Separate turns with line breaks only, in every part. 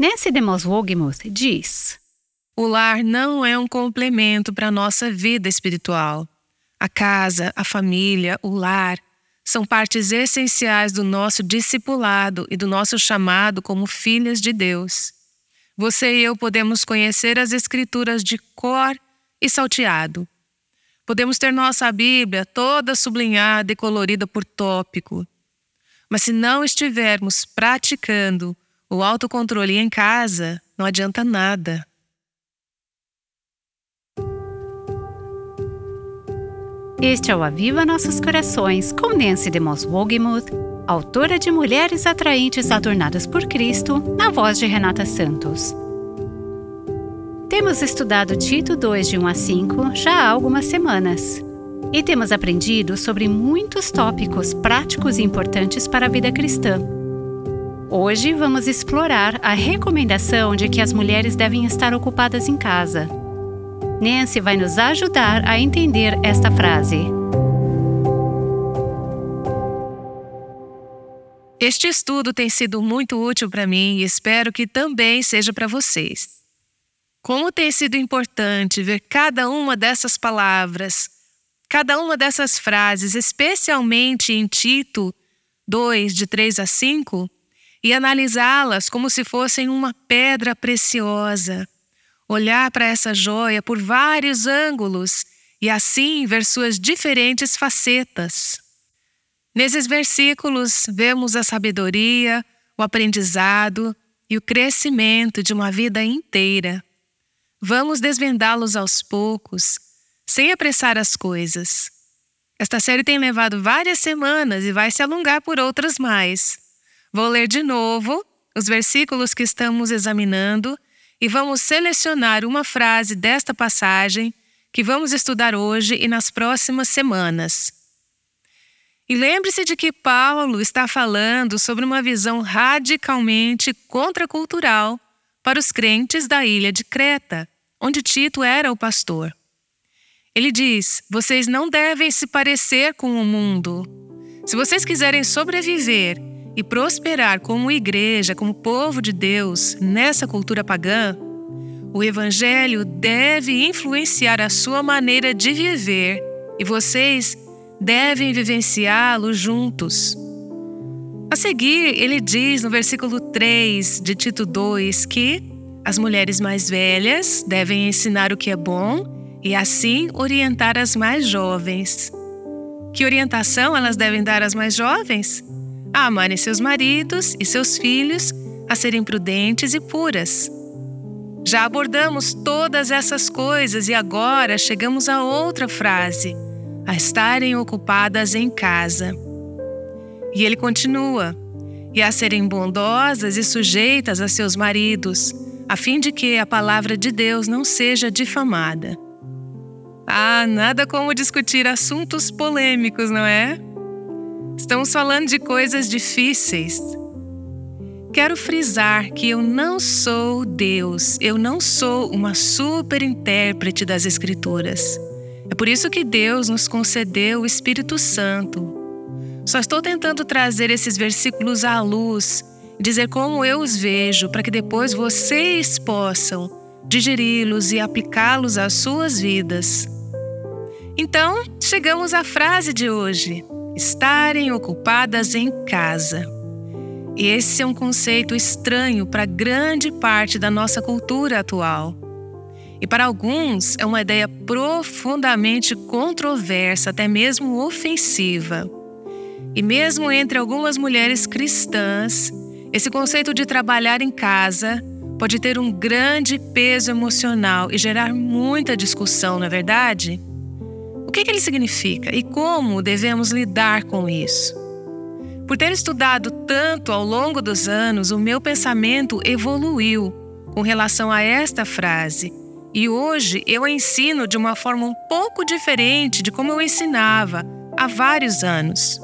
Nancy DeMoss Wogemuth diz:
O lar não é um complemento para a nossa vida espiritual. A casa, a família, o lar são partes essenciais do nosso discipulado e do nosso chamado como filhas de Deus. Você e eu podemos conhecer as Escrituras de cor e salteado. Podemos ter nossa Bíblia toda sublinhada e colorida por tópico. Mas se não estivermos praticando o autocontrole em casa, não adianta nada.
Este é o Aviva Nossos Corações com Nancy DeMoss Wogemuth, autora de Mulheres Atraentes Adornadas por Cristo, na voz de Renata Santos. Temos estudado Tito 2 de 1 a 5 já há algumas semanas e temos aprendido sobre muitos tópicos práticos e importantes para a vida cristã. Hoje vamos explorar a recomendação de que as mulheres devem estar ocupadas em casa Nancy vai nos ajudar a entender esta frase.
Este estudo tem sido muito útil para mim e espero que também seja para vocês. Como tem sido importante ver cada uma dessas palavras, cada uma dessas frases, especialmente em Tito 2, de 3 a 5, e analisá-las como se fossem uma pedra preciosa olhar para essa joia por vários ângulos e assim ver suas diferentes facetas. Nesses versículos, vemos a sabedoria, o aprendizado e o crescimento de uma vida inteira. Vamos desvendá-los aos poucos, sem apressar as coisas. Esta série tem levado várias semanas e vai se alongar por outras mais. Vou ler de novo os versículos que estamos examinando e vamos selecionar uma frase desta passagem que vamos estudar hoje e nas próximas semanas. E lembre-se de que Paulo está falando sobre uma visão radicalmente contracultural para os crentes da ilha de Creta, onde Tito era o pastor. Ele diz: vocês não devem se parecer com o mundo. Se vocês quiserem sobreviver e prosperar como igreja, como povo de Deus nessa cultura pagã, o Evangelho deve influenciar a sua maneira de viver e vocês devem vivenciá-lo juntos. A seguir, ele diz no versículo 3 de Tito 2 que as mulheres mais velhas devem ensinar o que é bom e assim orientar as mais jovens. Que orientação elas devem dar às mais jovens? A amarem seus maridos e seus filhos, a serem prudentes e puras. Já abordamos todas essas coisas e agora chegamos a outra frase: a estarem ocupadas em casa. E ele continua: e a serem bondosas e sujeitas a seus maridos, a fim de que a palavra de Deus não seja difamada. Ah, nada como discutir assuntos polêmicos, não é? Estamos falando de coisas difíceis. Quero frisar que eu não sou Deus, eu não sou uma super intérprete das Escrituras. É por isso que Deus nos concedeu o Espírito Santo. Só estou tentando trazer esses versículos à luz, dizer como eu os vejo, para que depois vocês possam digeri-los e aplicá-los às suas vidas. Então, chegamos à frase de hoje estarem ocupadas em casa. E esse é um conceito estranho para grande parte da nossa cultura atual. E para alguns é uma ideia profundamente controversa, até mesmo ofensiva. E mesmo entre algumas mulheres cristãs, esse conceito de trabalhar em casa pode ter um grande peso emocional e gerar muita discussão, não é verdade? O que, que ele significa e como devemos lidar com isso? Por ter estudado tanto ao longo dos anos, o meu pensamento evoluiu com relação a esta frase. E hoje eu ensino de uma forma um pouco diferente de como eu ensinava há vários anos.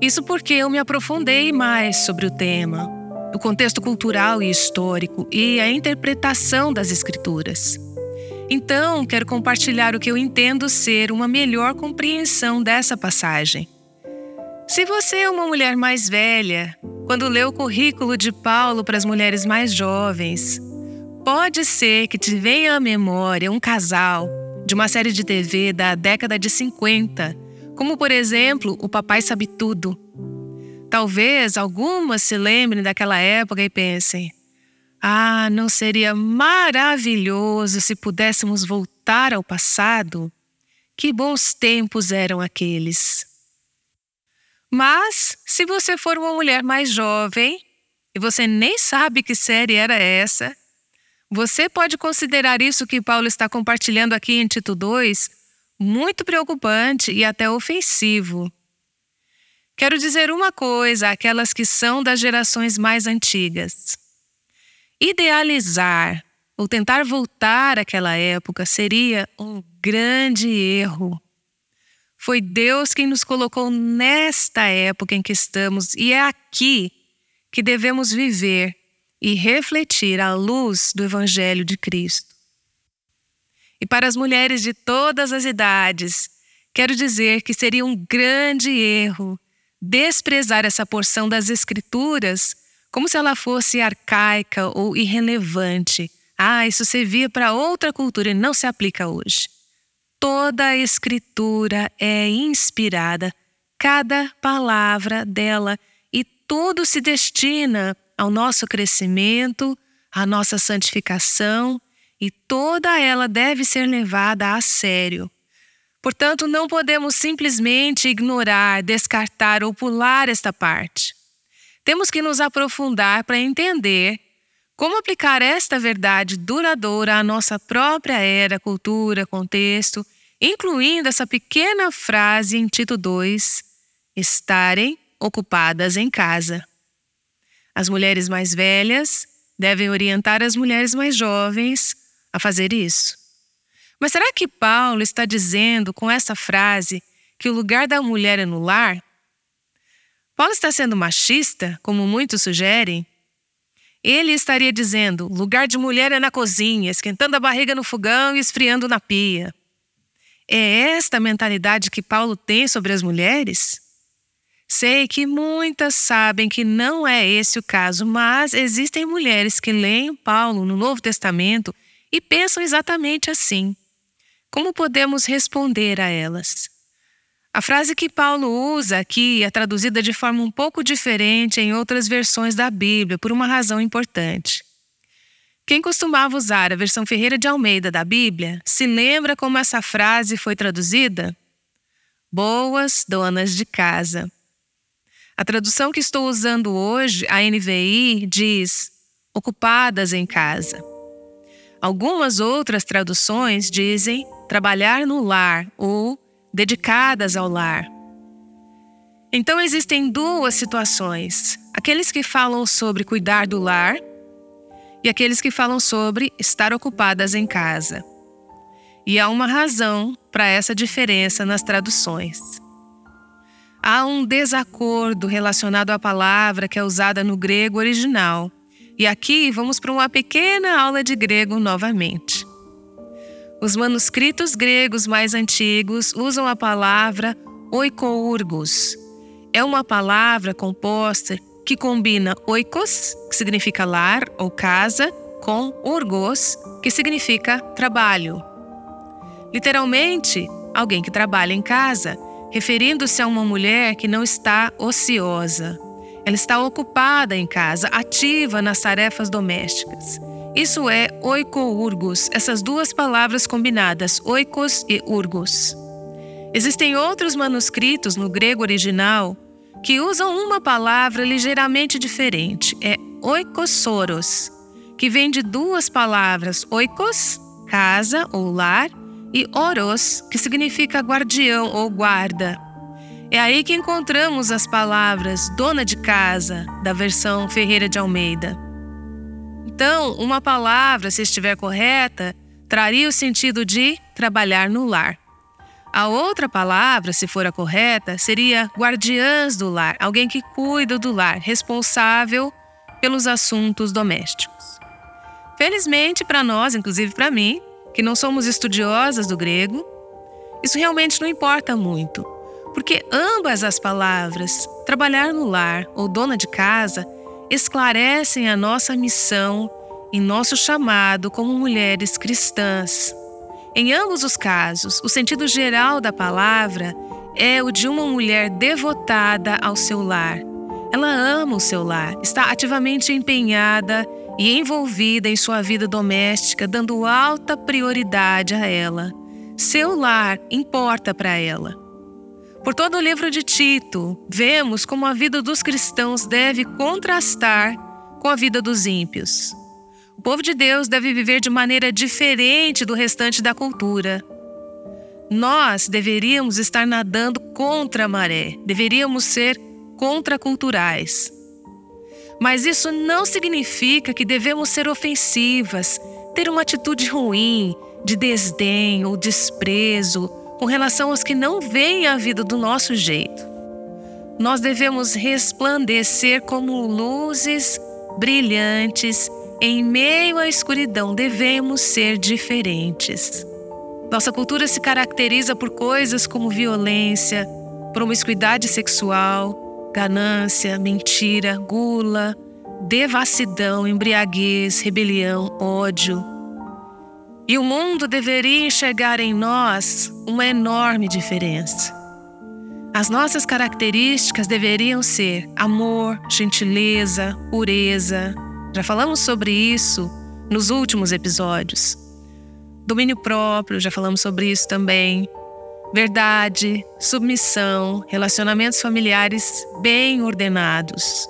Isso porque eu me aprofundei mais sobre o tema, o contexto cultural e histórico e a interpretação das Escrituras. Então, quero compartilhar o que eu entendo ser uma melhor compreensão dessa passagem. Se você é uma mulher mais velha quando lê o currículo de Paulo para as mulheres mais jovens, pode ser que te venha à memória um casal de uma série de TV da década de 50, como por exemplo O Papai Sabe Tudo. Talvez algumas se lembrem daquela época e pensem: ah, não seria maravilhoso se pudéssemos voltar ao passado? Que bons tempos eram aqueles! Mas, se você for uma mulher mais jovem e você nem sabe que série era essa, você pode considerar isso que Paulo está compartilhando aqui em Tito 2 muito preocupante e até ofensivo. Quero dizer uma coisa àquelas que são das gerações mais antigas. Idealizar ou tentar voltar àquela época seria um grande erro. Foi Deus quem nos colocou nesta época em que estamos e é aqui que devemos viver e refletir a luz do Evangelho de Cristo. E para as mulheres de todas as idades, quero dizer que seria um grande erro desprezar essa porção das Escrituras como se ela fosse arcaica ou irrelevante. Ah, isso servia para outra cultura e não se aplica hoje. Toda a escritura é inspirada, cada palavra dela, e tudo se destina ao nosso crescimento, à nossa santificação, e toda ela deve ser levada a sério. Portanto, não podemos simplesmente ignorar, descartar ou pular esta parte. Temos que nos aprofundar para entender como aplicar esta verdade duradoura à nossa própria era, cultura, contexto, incluindo essa pequena frase em Tito 2: estarem ocupadas em casa. As mulheres mais velhas devem orientar as mulheres mais jovens a fazer isso. Mas será que Paulo está dizendo com essa frase que o lugar da mulher é no lar? Paulo está sendo machista, como muitos sugerem? Ele estaria dizendo: lugar de mulher é na cozinha, esquentando a barriga no fogão e esfriando na pia. É esta mentalidade que Paulo tem sobre as mulheres? Sei que muitas sabem que não é esse o caso, mas existem mulheres que leem Paulo no Novo Testamento e pensam exatamente assim. Como podemos responder a elas? A frase que Paulo usa aqui é traduzida de forma um pouco diferente em outras versões da Bíblia, por uma razão importante. Quem costumava usar a versão Ferreira de Almeida da Bíblia se lembra como essa frase foi traduzida? Boas donas de casa. A tradução que estou usando hoje, a NVI, diz ocupadas em casa. Algumas outras traduções dizem trabalhar no lar ou dedicadas ao lar. Então existem duas situações: aqueles que falam sobre cuidar do lar e aqueles que falam sobre estar ocupadas em casa. E há uma razão para essa diferença nas traduções. Há um desacordo relacionado à palavra que é usada no grego original. E aqui vamos para uma pequena aula de grego novamente. Os manuscritos gregos mais antigos usam a palavra oikourgos. É uma palavra composta que combina oikos, que significa lar ou casa, com urgos, que significa trabalho. Literalmente, alguém que trabalha em casa, referindo-se a uma mulher que não está ociosa. Ela está ocupada em casa, ativa nas tarefas domésticas. Isso é oikourgos, essas duas palavras combinadas, oikos e urgos. Existem outros manuscritos no grego original que usam uma palavra ligeiramente diferente, é oikosoros, que vem de duas palavras, oikos, casa ou lar, e oros, que significa guardião ou guarda. É aí que encontramos as palavras dona de casa, da versão Ferreira de Almeida. Então, uma palavra, se estiver correta, traria o sentido de trabalhar no lar. A outra palavra, se for a correta, seria guardiãs do lar, alguém que cuida do lar, responsável pelos assuntos domésticos. Felizmente para nós, inclusive para mim, que não somos estudiosas do grego, isso realmente não importa muito. Porque ambas as palavras, trabalhar no lar ou dona de casa, esclarecem a nossa missão e nosso chamado como mulheres cristãs. Em ambos os casos, o sentido geral da palavra é o de uma mulher devotada ao seu lar. Ela ama o seu lar, está ativamente empenhada e envolvida em sua vida doméstica, dando alta prioridade a ela. Seu lar importa para ela. Por todo o livro de Tito, vemos como a vida dos cristãos deve contrastar com a vida dos ímpios. O povo de Deus deve viver de maneira diferente do restante da cultura. Nós deveríamos estar nadando contra a maré, deveríamos ser contraculturais. Mas isso não significa que devemos ser ofensivas, ter uma atitude ruim, de desdém ou desprezo com relação aos que não veem a vida do nosso jeito. Nós devemos resplandecer como luzes brilhantes em meio à escuridão. Devemos ser diferentes. Nossa cultura se caracteriza por coisas como violência, promiscuidade sexual, ganância, mentira, gula, devassidão, embriaguez, rebelião, ódio e o mundo deveria enxergar em nós uma enorme diferença. As nossas características deveriam ser amor, gentileza, pureza. Já falamos sobre isso nos últimos episódios. Domínio próprio, já falamos sobre isso também. Verdade, submissão, relacionamentos familiares bem ordenados.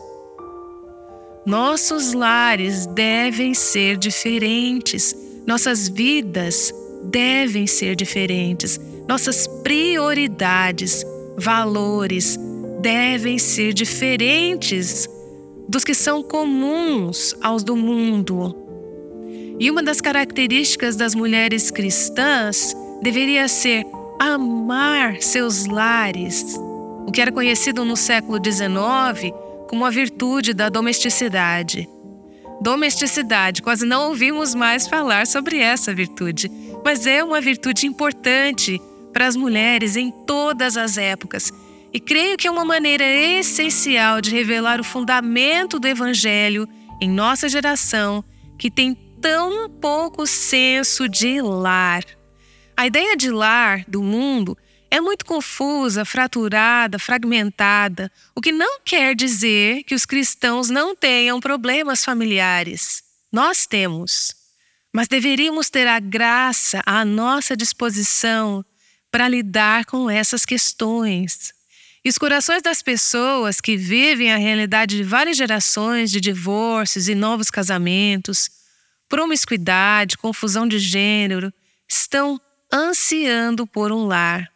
Nossos lares devem ser diferentes nossas vidas devem ser diferentes. Nossas prioridades, valores devem ser diferentes dos que são comuns aos do mundo. E uma das características das mulheres cristãs deveria ser amar seus lares, o que era conhecido no século XIX como a virtude da domesticidade. Domesticidade, quase não ouvimos mais falar sobre essa virtude, mas é uma virtude importante para as mulheres em todas as épocas. E creio que é uma maneira essencial de revelar o fundamento do Evangelho em nossa geração, que tem tão pouco senso de lar. A ideia de lar do mundo é muito confusa, fraturada, fragmentada, o que não quer dizer que os cristãos não tenham problemas familiares. Nós temos. Mas deveríamos ter a graça à nossa disposição para lidar com essas questões. E os corações das pessoas que vivem a realidade de várias gerações de divórcios e novos casamentos, promiscuidade, confusão de gênero, estão ansiando por um lar.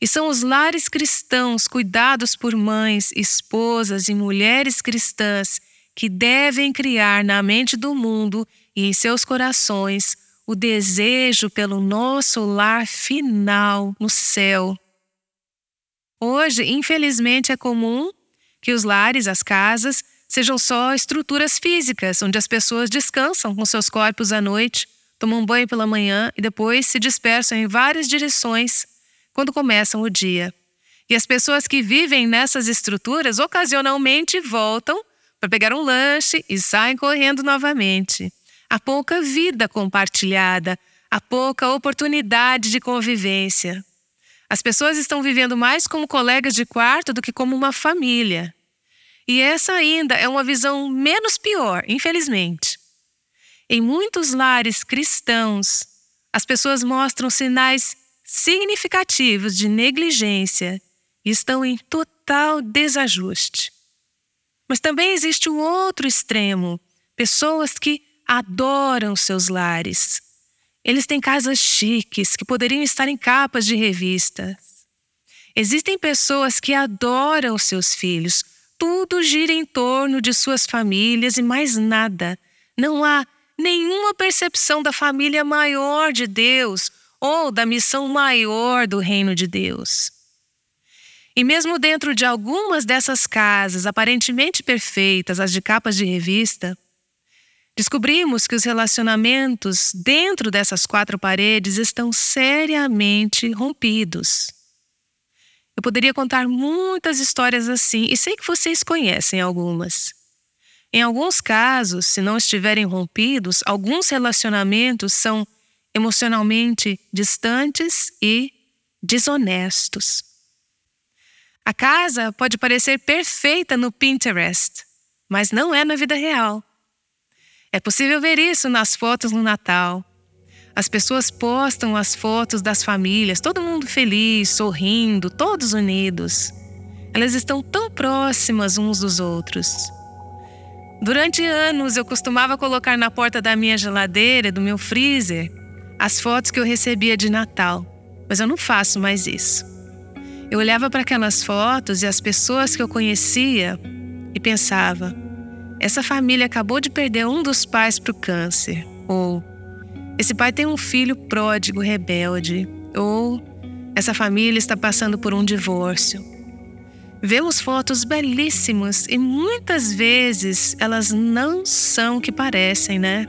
E são os lares cristãos cuidados por mães, esposas e mulheres cristãs que devem criar na mente do mundo e em seus corações o desejo pelo nosso lar final no céu. Hoje, infelizmente, é comum que os lares, as casas, sejam só estruturas físicas, onde as pessoas descansam com seus corpos à noite, tomam banho pela manhã e depois se dispersam em várias direções quando começam o dia. E as pessoas que vivem nessas estruturas ocasionalmente voltam para pegar um lanche e saem correndo novamente. Há pouca vida compartilhada, há pouca oportunidade de convivência. As pessoas estão vivendo mais como colegas de quarto do que como uma família. E essa ainda é uma visão menos pior, infelizmente. Em muitos lares cristãos, as pessoas mostram sinais significativos de negligência estão em total desajuste. Mas também existe o outro extremo: pessoas que adoram seus lares. Eles têm casas chiques que poderiam estar em capas de revistas. Existem pessoas que adoram seus filhos. Tudo gira em torno de suas famílias e mais nada. Não há nenhuma percepção da família maior de Deus ou da missão maior do reino de Deus. E mesmo dentro de algumas dessas casas aparentemente perfeitas, as de capas de revista, descobrimos que os relacionamentos dentro dessas quatro paredes estão seriamente rompidos. Eu poderia contar muitas histórias assim e sei que vocês conhecem algumas. Em alguns casos, se não estiverem rompidos, alguns relacionamentos são emocionalmente distantes e desonestos. A casa pode parecer perfeita no Pinterest, mas não é na vida real. É possível ver isso nas fotos no Natal. As pessoas postam as fotos das famílias, todo mundo feliz, sorrindo, todos unidos. Elas estão tão próximas uns dos outros. Durante anos eu costumava colocar na porta da minha geladeira, do meu freezer, as fotos que eu recebia de Natal, mas eu não faço mais isso. Eu olhava para aquelas fotos e as pessoas que eu conhecia e pensava: essa família acabou de perder um dos pais para o câncer, ou esse pai tem um filho pródigo rebelde, ou essa família está passando por um divórcio. Vemos fotos belíssimas e muitas vezes elas não são o que parecem, né?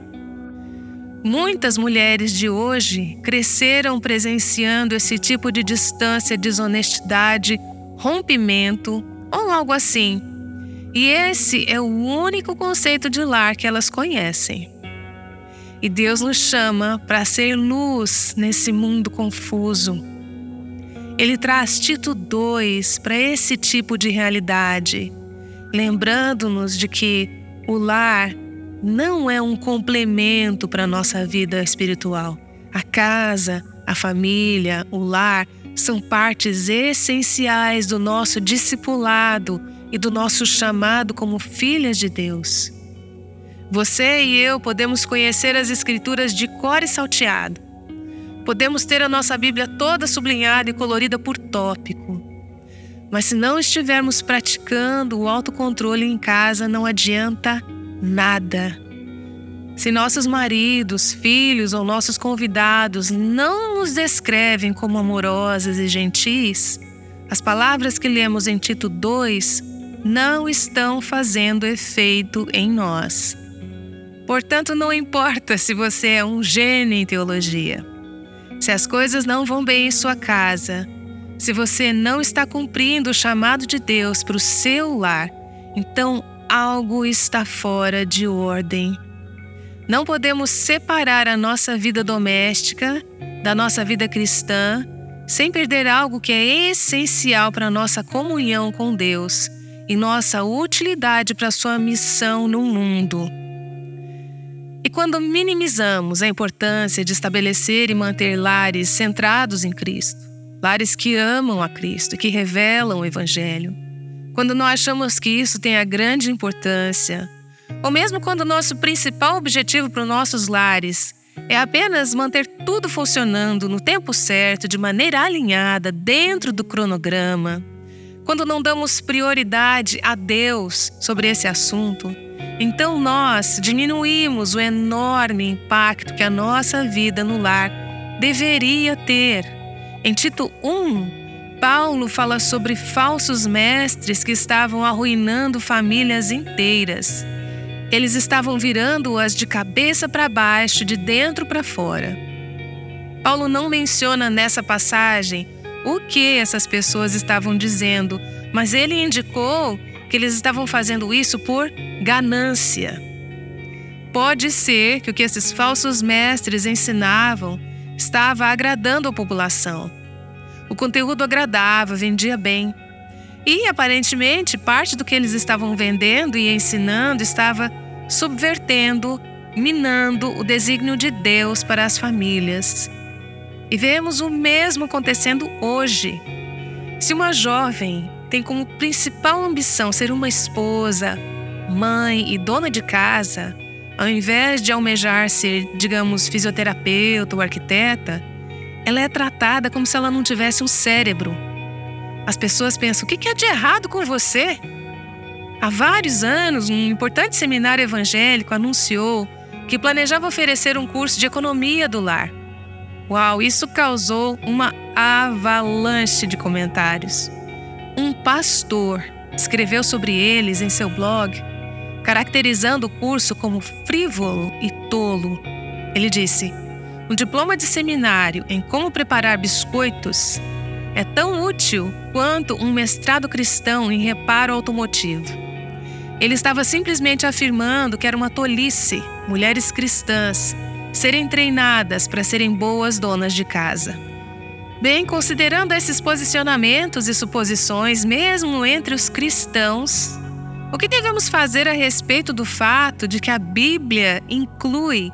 Muitas mulheres de hoje cresceram presenciando esse tipo de distância, desonestidade, rompimento ou algo assim. E esse é o único conceito de lar que elas conhecem. E Deus nos chama para ser luz nesse mundo confuso ele traz Tito 2 para esse tipo de realidade, lembrando-nos de que o lar não é um complemento para a nossa vida espiritual. A casa, a família, o lar são partes essenciais do nosso discipulado e do nosso chamado como filhas de Deus. Você e eu podemos conhecer as Escrituras de cor e salteado, Podemos ter a nossa Bíblia toda sublinhada e colorida por tópico. Mas se não estivermos praticando o autocontrole em casa, não adianta nada. Se nossos maridos, filhos ou nossos convidados não nos descrevem como amorosas e gentis, as palavras que lemos em Tito 2 não estão fazendo efeito em nós. Portanto, não importa se você é um gênio em teologia. Se as coisas não vão bem em sua casa, se você não está cumprindo o chamado de Deus para o seu lar, então algo está fora de ordem. Não podemos separar a nossa vida doméstica da nossa vida cristã sem perder algo que é essencial para a nossa comunhão com Deus e nossa utilidade para a sua missão no mundo. E quando minimizamos a importância de estabelecer e manter lares centrados em Cristo, lares que amam a Cristo, que revelam o Evangelho, quando nós achamos que isso tem a grande importância, ou mesmo quando o nosso principal objetivo para os nossos lares é apenas manter tudo funcionando no tempo certo, de maneira alinhada, dentro do cronograma, quando não damos prioridade a Deus sobre esse assunto, então nós diminuímos o enorme impacto que a nossa vida no lar deveria ter. Em Tito 1, Paulo fala sobre falsos mestres que estavam arruinando famílias inteiras. Eles estavam virando-as de cabeça para baixo, de dentro para fora. Paulo não menciona nessa passagem o que essas pessoas estavam dizendo, mas ele indicou que eles estavam fazendo isso por ganância. Pode ser que o que esses falsos mestres ensinavam estava agradando a população. O conteúdo agradava, vendia bem. E, aparentemente, parte do que eles estavam vendendo e ensinando estava subvertendo, minando o desígnio de Deus para as famílias. E vemos o mesmo acontecendo hoje. Se uma jovem tem como principal ambição ser uma esposa, mãe e dona de casa, ao invés de almejar ser, digamos, fisioterapeuta ou arquiteta, ela é tratada como se ela não tivesse um cérebro. As pessoas pensam: o que há de errado com você? Há vários anos, um importante seminário evangélico anunciou que planejava oferecer um curso de economia do lar. Uau, isso causou uma avalanche de comentários. Um pastor escreveu sobre eles em seu blog, caracterizando o curso como frívolo e tolo. Ele disse: Um diploma de seminário em como preparar biscoitos é tão útil quanto um mestrado cristão em reparo automotivo. Ele estava simplesmente afirmando que era uma tolice mulheres cristãs serem treinadas para serem boas donas de casa. Bem, considerando esses posicionamentos e suposições, mesmo entre os cristãos, o que devemos fazer a respeito do fato de que a Bíblia inclui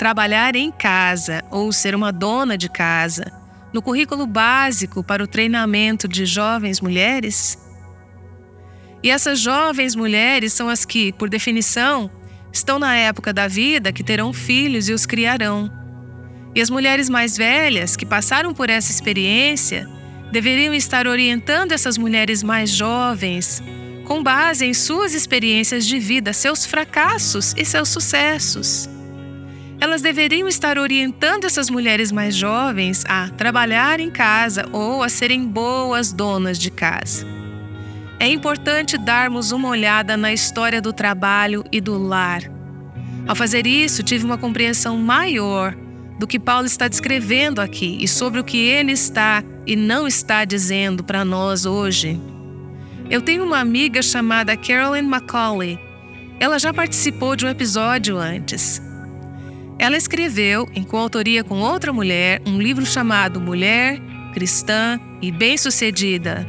trabalhar em casa ou ser uma dona de casa no currículo básico para o treinamento de jovens mulheres? E essas jovens mulheres são as que, por definição, estão na época da vida que terão filhos e os criarão. E as mulheres mais velhas, que passaram por essa experiência, deveriam estar orientando essas mulheres mais jovens com base em suas experiências de vida, seus fracassos e seus sucessos. Elas deveriam estar orientando essas mulheres mais jovens a trabalhar em casa ou a serem boas donas de casa. É importante darmos uma olhada na história do trabalho e do lar. Ao fazer isso, tive uma compreensão maior do que Paulo está descrevendo aqui e sobre o que ele está e não está dizendo para nós hoje. Eu tenho uma amiga chamada Carolyn McCauley. Ela já participou de um episódio antes. Ela escreveu, em coautoria com outra mulher, um livro chamado Mulher, Cristã e Bem-Sucedida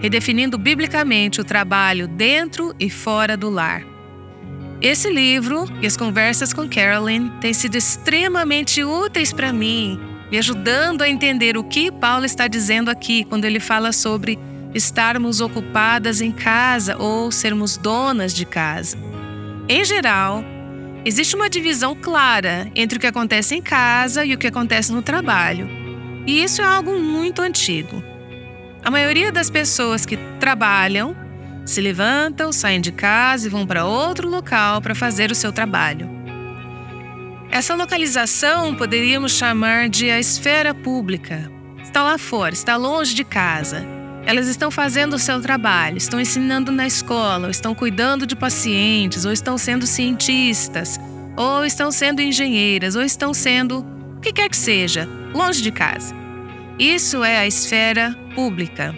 redefinindo biblicamente o trabalho dentro e fora do lar. Esse livro e as conversas com Carolyn têm sido extremamente úteis para mim, me ajudando a entender o que Paulo está dizendo aqui quando ele fala sobre estarmos ocupadas em casa ou sermos donas de casa. Em geral, existe uma divisão clara entre o que acontece em casa e o que acontece no trabalho. E isso é algo muito antigo. A maioria das pessoas que trabalham se levantam, saem de casa e vão para outro local para fazer o seu trabalho. Essa localização poderíamos chamar de a esfera pública. Está lá fora, está longe de casa. Elas estão fazendo o seu trabalho, estão ensinando na escola, ou estão cuidando de pacientes, ou estão sendo cientistas, ou estão sendo engenheiras, ou estão sendo o que quer que seja, longe de casa. Isso é a esfera pública.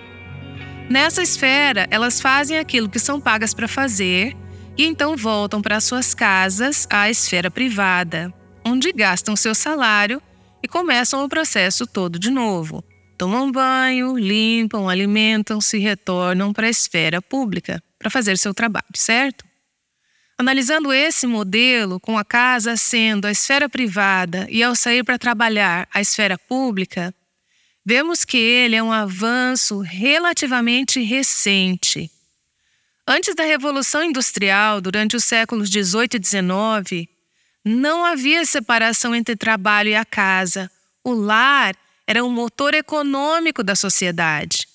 Nessa esfera, elas fazem aquilo que são pagas para fazer e então voltam para suas casas, à esfera privada, onde gastam seu salário e começam o processo todo de novo. Tomam banho, limpam, alimentam-se e retornam para a esfera pública para fazer seu trabalho, certo? Analisando esse modelo, com a casa sendo a esfera privada e ao sair para trabalhar a esfera pública, vemos que ele é um avanço relativamente recente. Antes da Revolução Industrial, durante os séculos 18 e 19, não havia separação entre trabalho e a casa. O lar era um motor econômico da sociedade.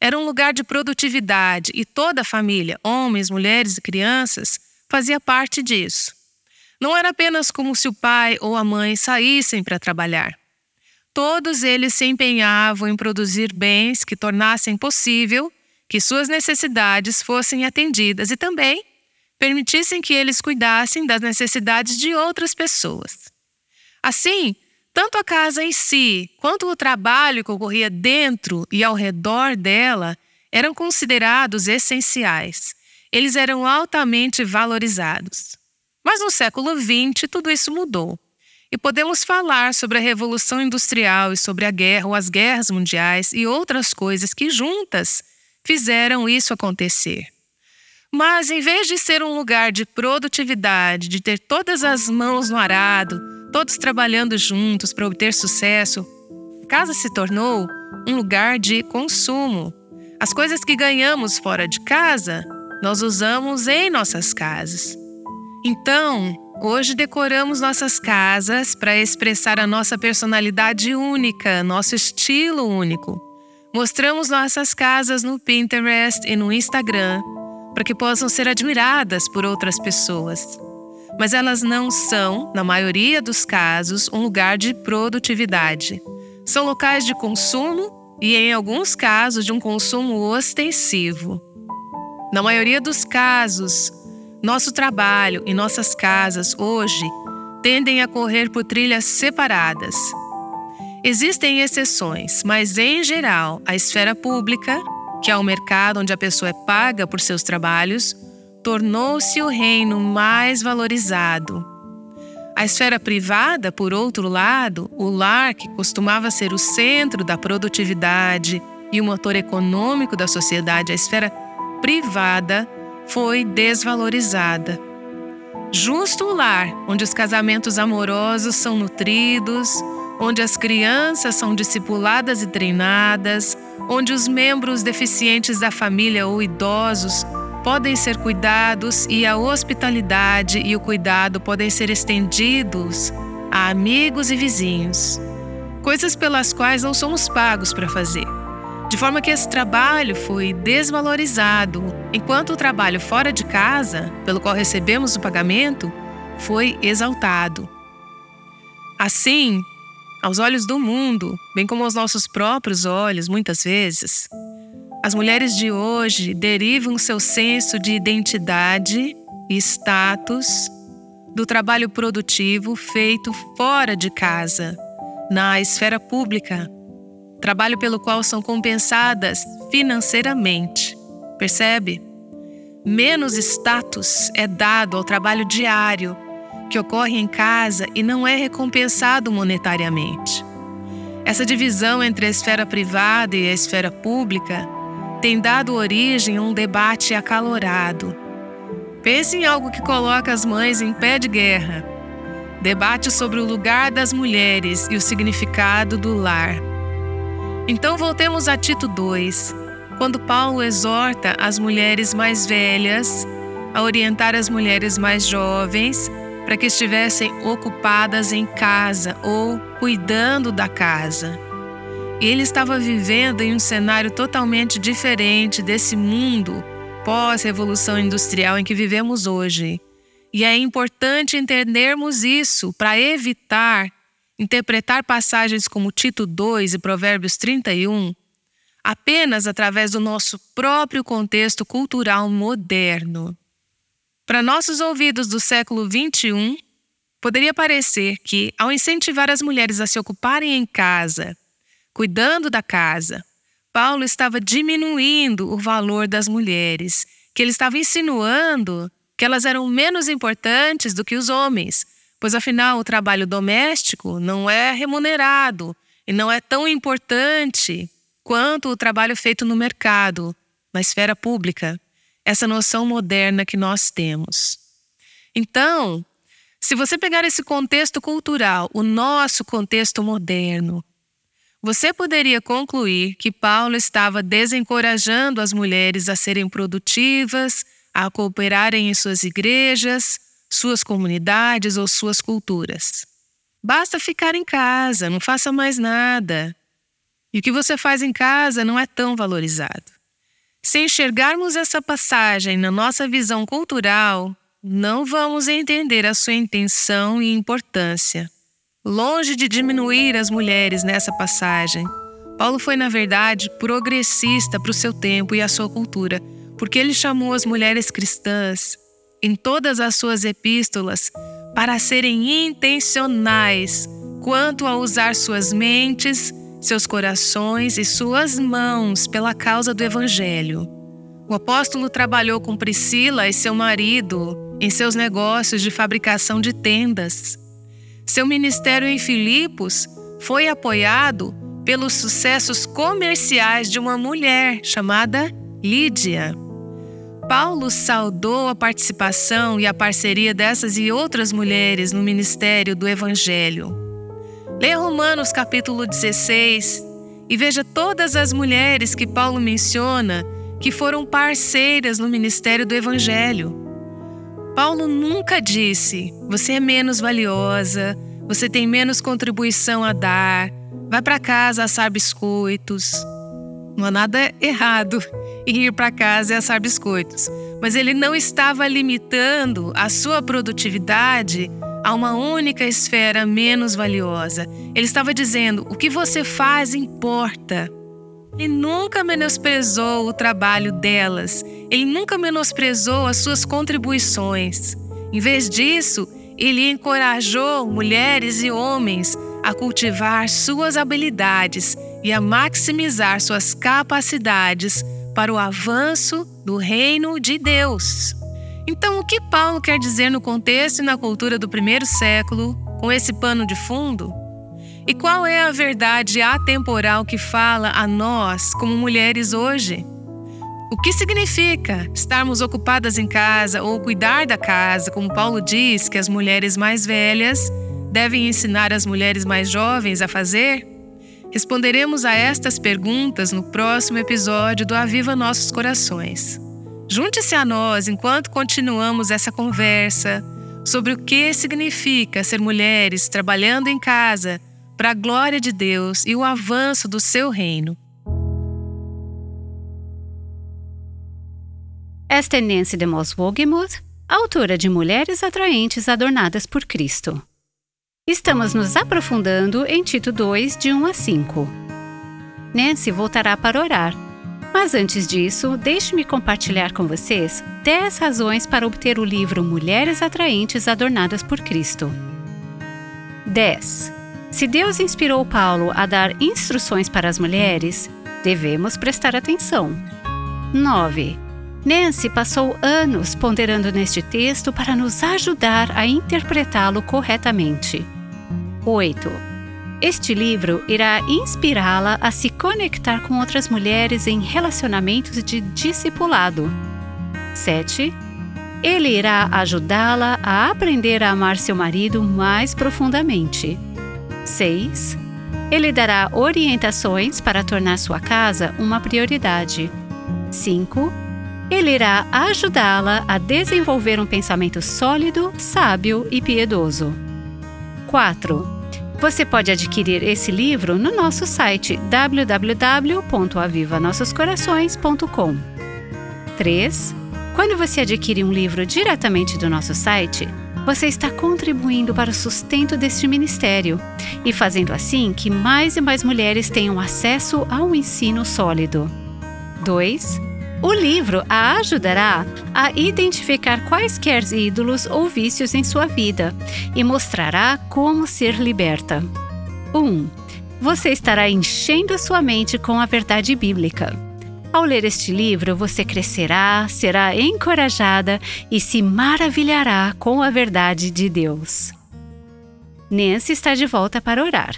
Era um lugar de produtividade e toda a família, homens, mulheres e crianças, fazia parte disso. Não era apenas como se o pai ou a mãe saíssem para trabalhar. Todos eles se empenhavam em produzir bens que tornassem possível que suas necessidades fossem atendidas e também permitissem que eles cuidassem das necessidades de outras pessoas. Assim, tanto a casa em si quanto o trabalho que ocorria dentro e ao redor dela eram considerados essenciais. Eles eram altamente valorizados. Mas no século XX, tudo isso mudou. E podemos falar sobre a Revolução Industrial e sobre a guerra ou as guerras mundiais e outras coisas que juntas fizeram isso acontecer. Mas em vez de ser um lugar de produtividade, de ter todas as mãos no arado, todos trabalhando juntos para obter sucesso, casa se tornou um lugar de consumo. As coisas que ganhamos fora de casa, nós usamos em nossas casas. Então, Hoje decoramos nossas casas para expressar a nossa personalidade única, nosso estilo único. Mostramos nossas casas no Pinterest e no Instagram para que possam ser admiradas por outras pessoas. Mas elas não são, na maioria dos casos, um lugar de produtividade. São locais de consumo e, em alguns casos, de um consumo ostensivo. Na maioria dos casos, nosso trabalho e nossas casas hoje tendem a correr por trilhas separadas. Existem exceções, mas em geral, a esfera pública, que é o mercado onde a pessoa é paga por seus trabalhos, tornou-se o reino mais valorizado. A esfera privada, por outro lado, o lar, que costumava ser o centro da produtividade e o motor econômico da sociedade, a esfera privada, foi desvalorizada. Justo o lar, onde os casamentos amorosos são nutridos, onde as crianças são discipuladas e treinadas, onde os membros deficientes da família ou idosos podem ser cuidados e a hospitalidade e o cuidado podem ser estendidos a amigos e vizinhos. Coisas pelas quais não somos pagos para fazer. De forma que esse trabalho foi desvalorizado, enquanto o trabalho fora de casa, pelo qual recebemos o pagamento, foi exaltado. Assim, aos olhos do mundo, bem como aos nossos próprios olhos, muitas vezes, as mulheres de hoje derivam seu senso de identidade e status do trabalho produtivo feito fora de casa, na esfera pública, trabalho pelo qual são compensadas financeiramente. Percebe? Menos status é dado ao trabalho diário, que ocorre em casa e não é recompensado monetariamente. Essa divisão entre a esfera privada e a esfera pública tem dado origem a um debate acalorado. Pense em algo que coloca as mães em pé de guerra. Debate sobre o lugar das mulheres e o significado do lar. Então voltemos a Tito 2, quando Paulo exorta as mulheres mais velhas a orientar as mulheres mais jovens para que estivessem ocupadas em casa ou cuidando da casa. Ele estava vivendo em um cenário totalmente diferente desse mundo pós-revolução industrial em que vivemos hoje. E é importante entendermos isso para evitar interpretar passagens como Tito 2 e Provérbios 31 apenas através do nosso próprio contexto cultural moderno. Para nossos ouvidos do século 21, poderia parecer que, ao incentivar as mulheres a se ocuparem em casa cuidando da casa. Paulo estava diminuindo o valor das mulheres, que ele estava insinuando que elas eram menos importantes do que os homens, pois afinal o trabalho doméstico não é remunerado e não é tão importante quanto o trabalho feito no mercado, na esfera pública, essa noção moderna que nós temos. Então, se você pegar esse contexto cultural, o nosso contexto moderno, você poderia concluir que Paulo estava desencorajando as mulheres a serem produtivas, a cooperarem em suas igrejas, suas comunidades ou suas culturas. Basta ficar em casa, não faça mais nada. E o que você faz em casa não é tão valorizado. Se enxergarmos essa passagem na nossa visão cultural, não vamos entender a sua intenção e importância. Longe de diminuir as mulheres nessa passagem, Paulo foi, na verdade, progressista para o seu tempo e a sua cultura, porque ele chamou as mulheres cristãs, em todas as suas epístolas, para serem intencionais quanto a usar suas mentes, seus corações e suas mãos pela causa do Evangelho. O apóstolo trabalhou com Priscila e seu marido em seus negócios de fabricação de tendas. Seu ministério em Filipos foi apoiado pelos sucessos comerciais de uma mulher chamada Lídia. Paulo saudou a participação e a parceria dessas e outras mulheres no ministério do Evangelho. Leia Romanos capítulo 16 e veja todas as mulheres que Paulo menciona que foram parceiras no ministério do Evangelho. Paulo nunca disse: você é menos valiosa, você tem menos contribuição a dar, vai para casa assar biscoitos. Não há nada errado em ir para casa e assar biscoitos, mas ele não estava limitando a sua produtividade a uma única esfera menos valiosa. Ele estava dizendo: o que você faz importa. Ele nunca menosprezou o trabalho delas, ele nunca menosprezou as suas contribuições. Em vez disso, ele encorajou mulheres e homens a cultivar suas habilidades e a maximizar suas capacidades para o avanço do reino de Deus. Então, o que Paulo quer dizer no contexto e na cultura do primeiro século, com esse pano de fundo? E qual é a verdade atemporal que fala a nós, como mulheres, hoje? O que significa estarmos ocupadas em casa ou cuidar da casa, como Paulo diz que as mulheres mais velhas devem ensinar as mulheres mais jovens a fazer? Responderemos a estas perguntas no próximo episódio do Aviva Nossos Corações. Junte-se a nós enquanto continuamos essa conversa sobre o que significa ser mulheres trabalhando em casa para a glória de Deus e o avanço do seu reino.
Esta é Nancy DeMoss Wogemuth, autora de Mulheres Atraentes Adornadas por Cristo. Estamos nos aprofundando em Tito 2, de 1 a 5. Nancy voltará para orar, mas antes disso, deixe-me compartilhar com vocês 10 razões para obter o livro Mulheres Atraentes Adornadas por Cristo. 10. Se Deus inspirou Paulo a dar instruções para as mulheres, devemos prestar atenção. 9. Nancy passou anos ponderando neste texto para nos ajudar a interpretá-lo corretamente. 8. Este livro irá inspirá-la a se conectar com outras mulheres em relacionamentos de discipulado. 7. Ele irá ajudá-la a aprender a amar seu marido mais profundamente. 6. Ele dará orientações para tornar sua casa uma prioridade. 5 ele irá ajudá-la a desenvolver um pensamento sólido, sábio e piedoso. 4. Você pode adquirir esse livro no nosso site www.avivanossoscorações.com. 3. Quando você adquire um livro diretamente do nosso site, você está contribuindo para o sustento deste ministério e fazendo assim que mais e mais mulheres tenham acesso a um ensino sólido. 2. O livro a ajudará a identificar quaisquer ídolos ou vícios em sua vida e mostrará como ser liberta. 1. Um, você estará enchendo a sua mente com a verdade bíblica. Ao ler este livro, você crescerá, será encorajada e se maravilhará com a verdade de Deus. Nancy está de volta para orar.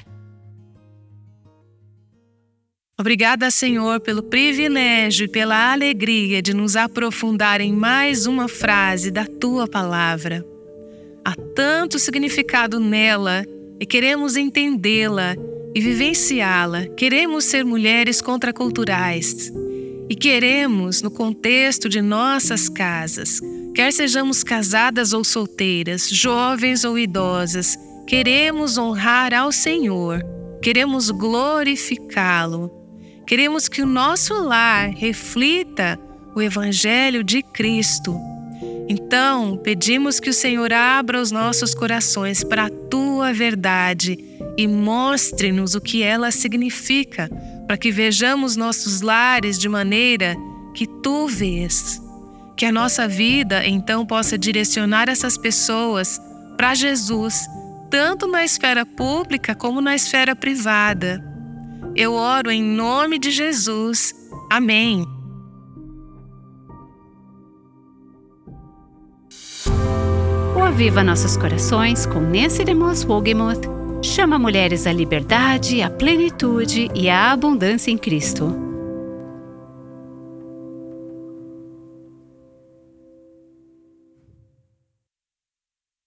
Obrigada, Senhor, pelo privilégio e pela alegria de nos aprofundar em mais uma frase da tua palavra. Há tanto significado nela e queremos entendê-la e vivenciá-la. Queremos ser mulheres contraculturais e queremos, no contexto de nossas casas, quer sejamos casadas ou solteiras, jovens ou idosas, queremos honrar ao Senhor, queremos glorificá-lo Queremos que o nosso lar reflita o Evangelho de Cristo. Então, pedimos que o Senhor abra os nossos corações para a tua verdade e mostre-nos o que ela significa, para que vejamos nossos lares de maneira que tu vês. Que a nossa vida então possa direcionar essas pessoas para Jesus, tanto na esfera pública como na esfera privada. Eu oro em nome de Jesus. Amém.
O Aviva Nossos Corações, com Nancy DeMoss Wogemuth, chama mulheres à liberdade, à plenitude e à abundância em Cristo.